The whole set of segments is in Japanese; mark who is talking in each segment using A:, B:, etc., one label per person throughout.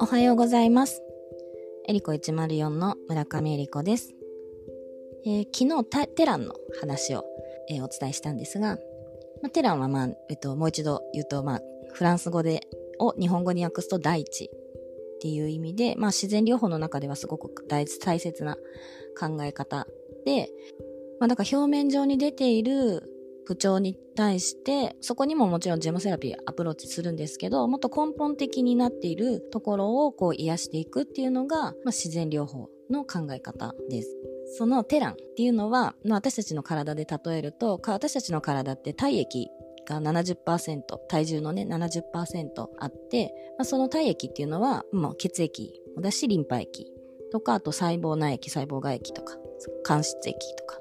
A: おはようございます。エリコ104の村上エリコです。えー、昨日 terrain の話を、えー、お伝えしたんですが、まあ、 terrain は、まあえっと、もう一度言うと、まあ、フランス語でを日本語に訳すと大地っていう意味で、まあ、自然療法の中ではすごく大大切な考え方で、まあ、だから表面上に出ている不調に対して、そこにももちろんジェモセラピーアプローチするんですけど、もっと根本的になっているところをこう癒していくっていうのが、まあ、自然療法の考え方です。そのテランっていうのは、まあ、私たちの体で例えると、私たちの体って体液が70%、体重のね、70%あって、まあ、その体液っていうのは、もう血液だし、リンパ液とか、あと細胞内液、細胞外液とか、間質液とか、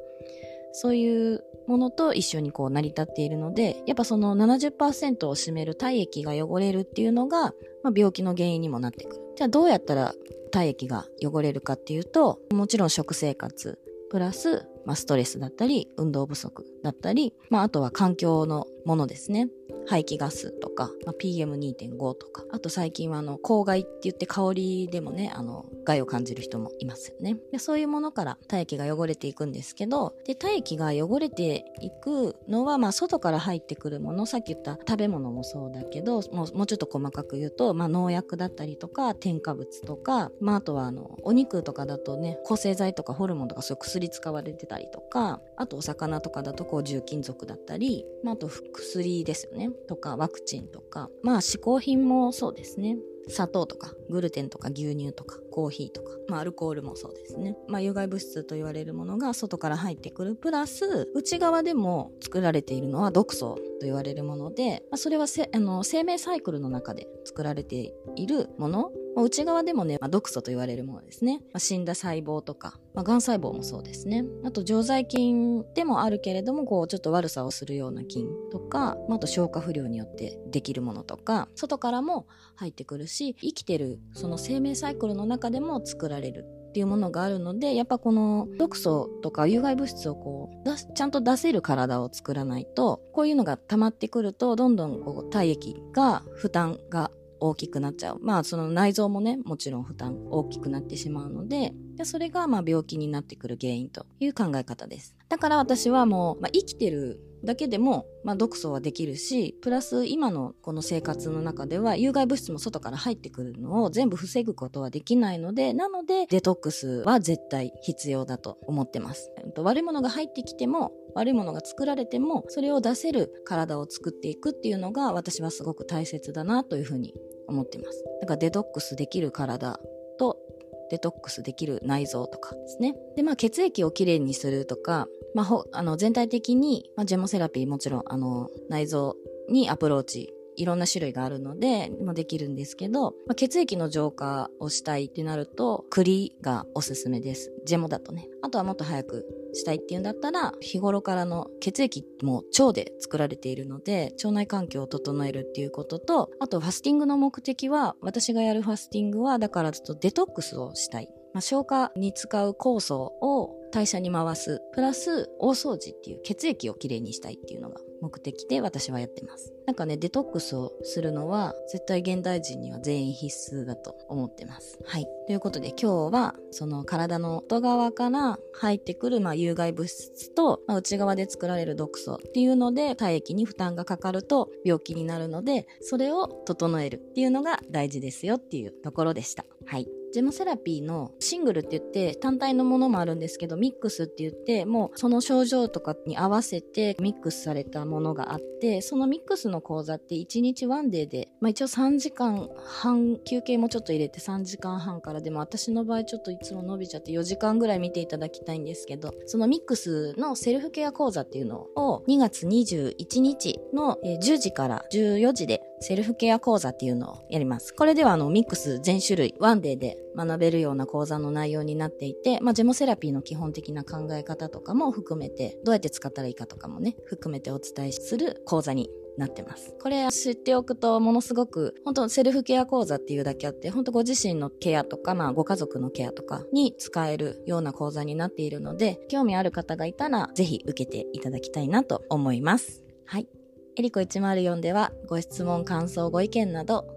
A: そういうものと一緒にこう成り立っているので、やっぱその70%を占める体液が汚れるっていうのが、まあ、病気の原因にもなってくる。じゃあどうやったら体液が汚れるかっていうと、もちろん食生活、プラス、まあ、ストレスだったり、運動不足だったり、まあ、あとは環境のものですね。排気ガスとか、まあ、PM2.5 とか、あと最近はあの、公害って言って香りでもね、あの、害を感じる人もいますよね。でそういうものから体液が汚れていくんですけど、で、体液が汚れていくのは、まあ、外から入ってくるもの、さっき言った食べ物もそうだけど、もうもうちょっと細かく言うと、まあ、農薬だったりとか、添加物とか、まあ、あとはあの、お肉とかだとね、抗生剤とかホルモンとかそういう薬使われてたりとか、あとお魚とかだとこう重金属だったり、まあ、あと薬ですよね。とかワクチンとか、まあ嗜好品もそうですね。砂糖とかグルテンとか牛乳とかコーヒーとか、まあ、アルコールもそうですね、まあ、有害物質と言われるものが外から入ってくるプラス内側でも作られているのは毒素と言われるもので、まあ、それはせあの生命サイクルの中で作られているもの内側でもね、まあ、毒素と言われるものですね。まあ、死んだ細胞とか、まあ、癌細胞もそうですね。あと、常在菌でもあるけれども、こう、ちょっと悪さをするような菌とか、まあ、あと消化不良によってできるものとか、外からも入ってくるし、生きてる、その生命サイクルの中でも作られるっていうものがあるので、やっぱこの毒素とか有害物質をこう、ちゃんと出せる体を作らないと、こういうのが溜まってくると、どんどんこう体液が負担が大きくなっちゃう。まあその内臓もね、もちろん負担大きくなってしまうので、でそれがまあ病気になってくる原因という考え方です。だから私はもう、まあ、生きてるだけでも、まあ、毒素はできるし、プラス今のこの生活の中では有害物質も外から入ってくるのを全部防ぐことはできないので、なのでデトックスは絶対必要だと思ってます。悪いものが入ってきても、悪いものが作られても、それを出せる体を作っていくっていうのが私はすごく大切だなというふうに思ってます。だからデトックスできる体デトックスできる内臓とかですね。で、まあ血液をきれいにするとか、まあ、あの全体的に、まあ、ジェモセラピーもちろんあの内臓にアプローチいろんな種類があるので、もできるんですけど、まあ、血液の浄化をしたいってなると、栗がおすすめです。ジェモだとね。あとはもっと早くしたいっていうんだったら、日頃からの血液も腸で作られているので、腸内環境を整えるっていうことと、あとファスティングの目的は、私がやるファスティングは、だからちょっとデトックスをしたい。まあ、消化に使う酵素を代謝に回す。プラス、大掃除っていう血液をきれいにしたいっていうのが目的で私はやってます。なんかね、デトックスをするのは絶対現代人には全員必須だと思ってます。はい。ということで今日はその体の外側から入ってくるまあ有害物質と、まあ、内側で作られる毒素っていうので体液に負担がかかると病気になるのでそれを整えるっていうのが大事ですよっていうところでした。はい。ジェモセラピーのシングルって言って単体のものもあるんですけどミックスって言ってもうその症状とかに合わせてミックスされたものがあってそのミックスの講座って1日ワンデーで、まあ、一応3時間半休憩もちょっと入れて3時間半からでも私の場合ちょっといつも伸びちゃって4時間ぐらい見ていただきたいんですけどそのミックスのセルフケア講座っていうのを2月21日の10時から14時でセルフケア講座っていうのをやります。これではあのミックス全種類ワンデーで学べるような講座の内容になっていて、まあ、ジェモセラピーの基本的な考え方とかも含めて、どうやって使ったらいいかとかもね、含めてお伝えする講座になってます。これ知っておくとものすごく本当セルフケア講座っていうだけあって本当ご自身のケアとかまあご家族のケアとかに使えるような講座になっているので興味ある方がいたらぜひ受けていただきたいなと思います。はい。エリコ104ではご質問、感想、ご意見など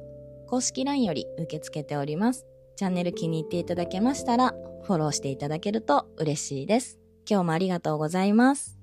A: 公式 LINE より受け付けております。チャンネル気に入っていただけましたらフォローしていただけると嬉しいです。今日もありがとうございます。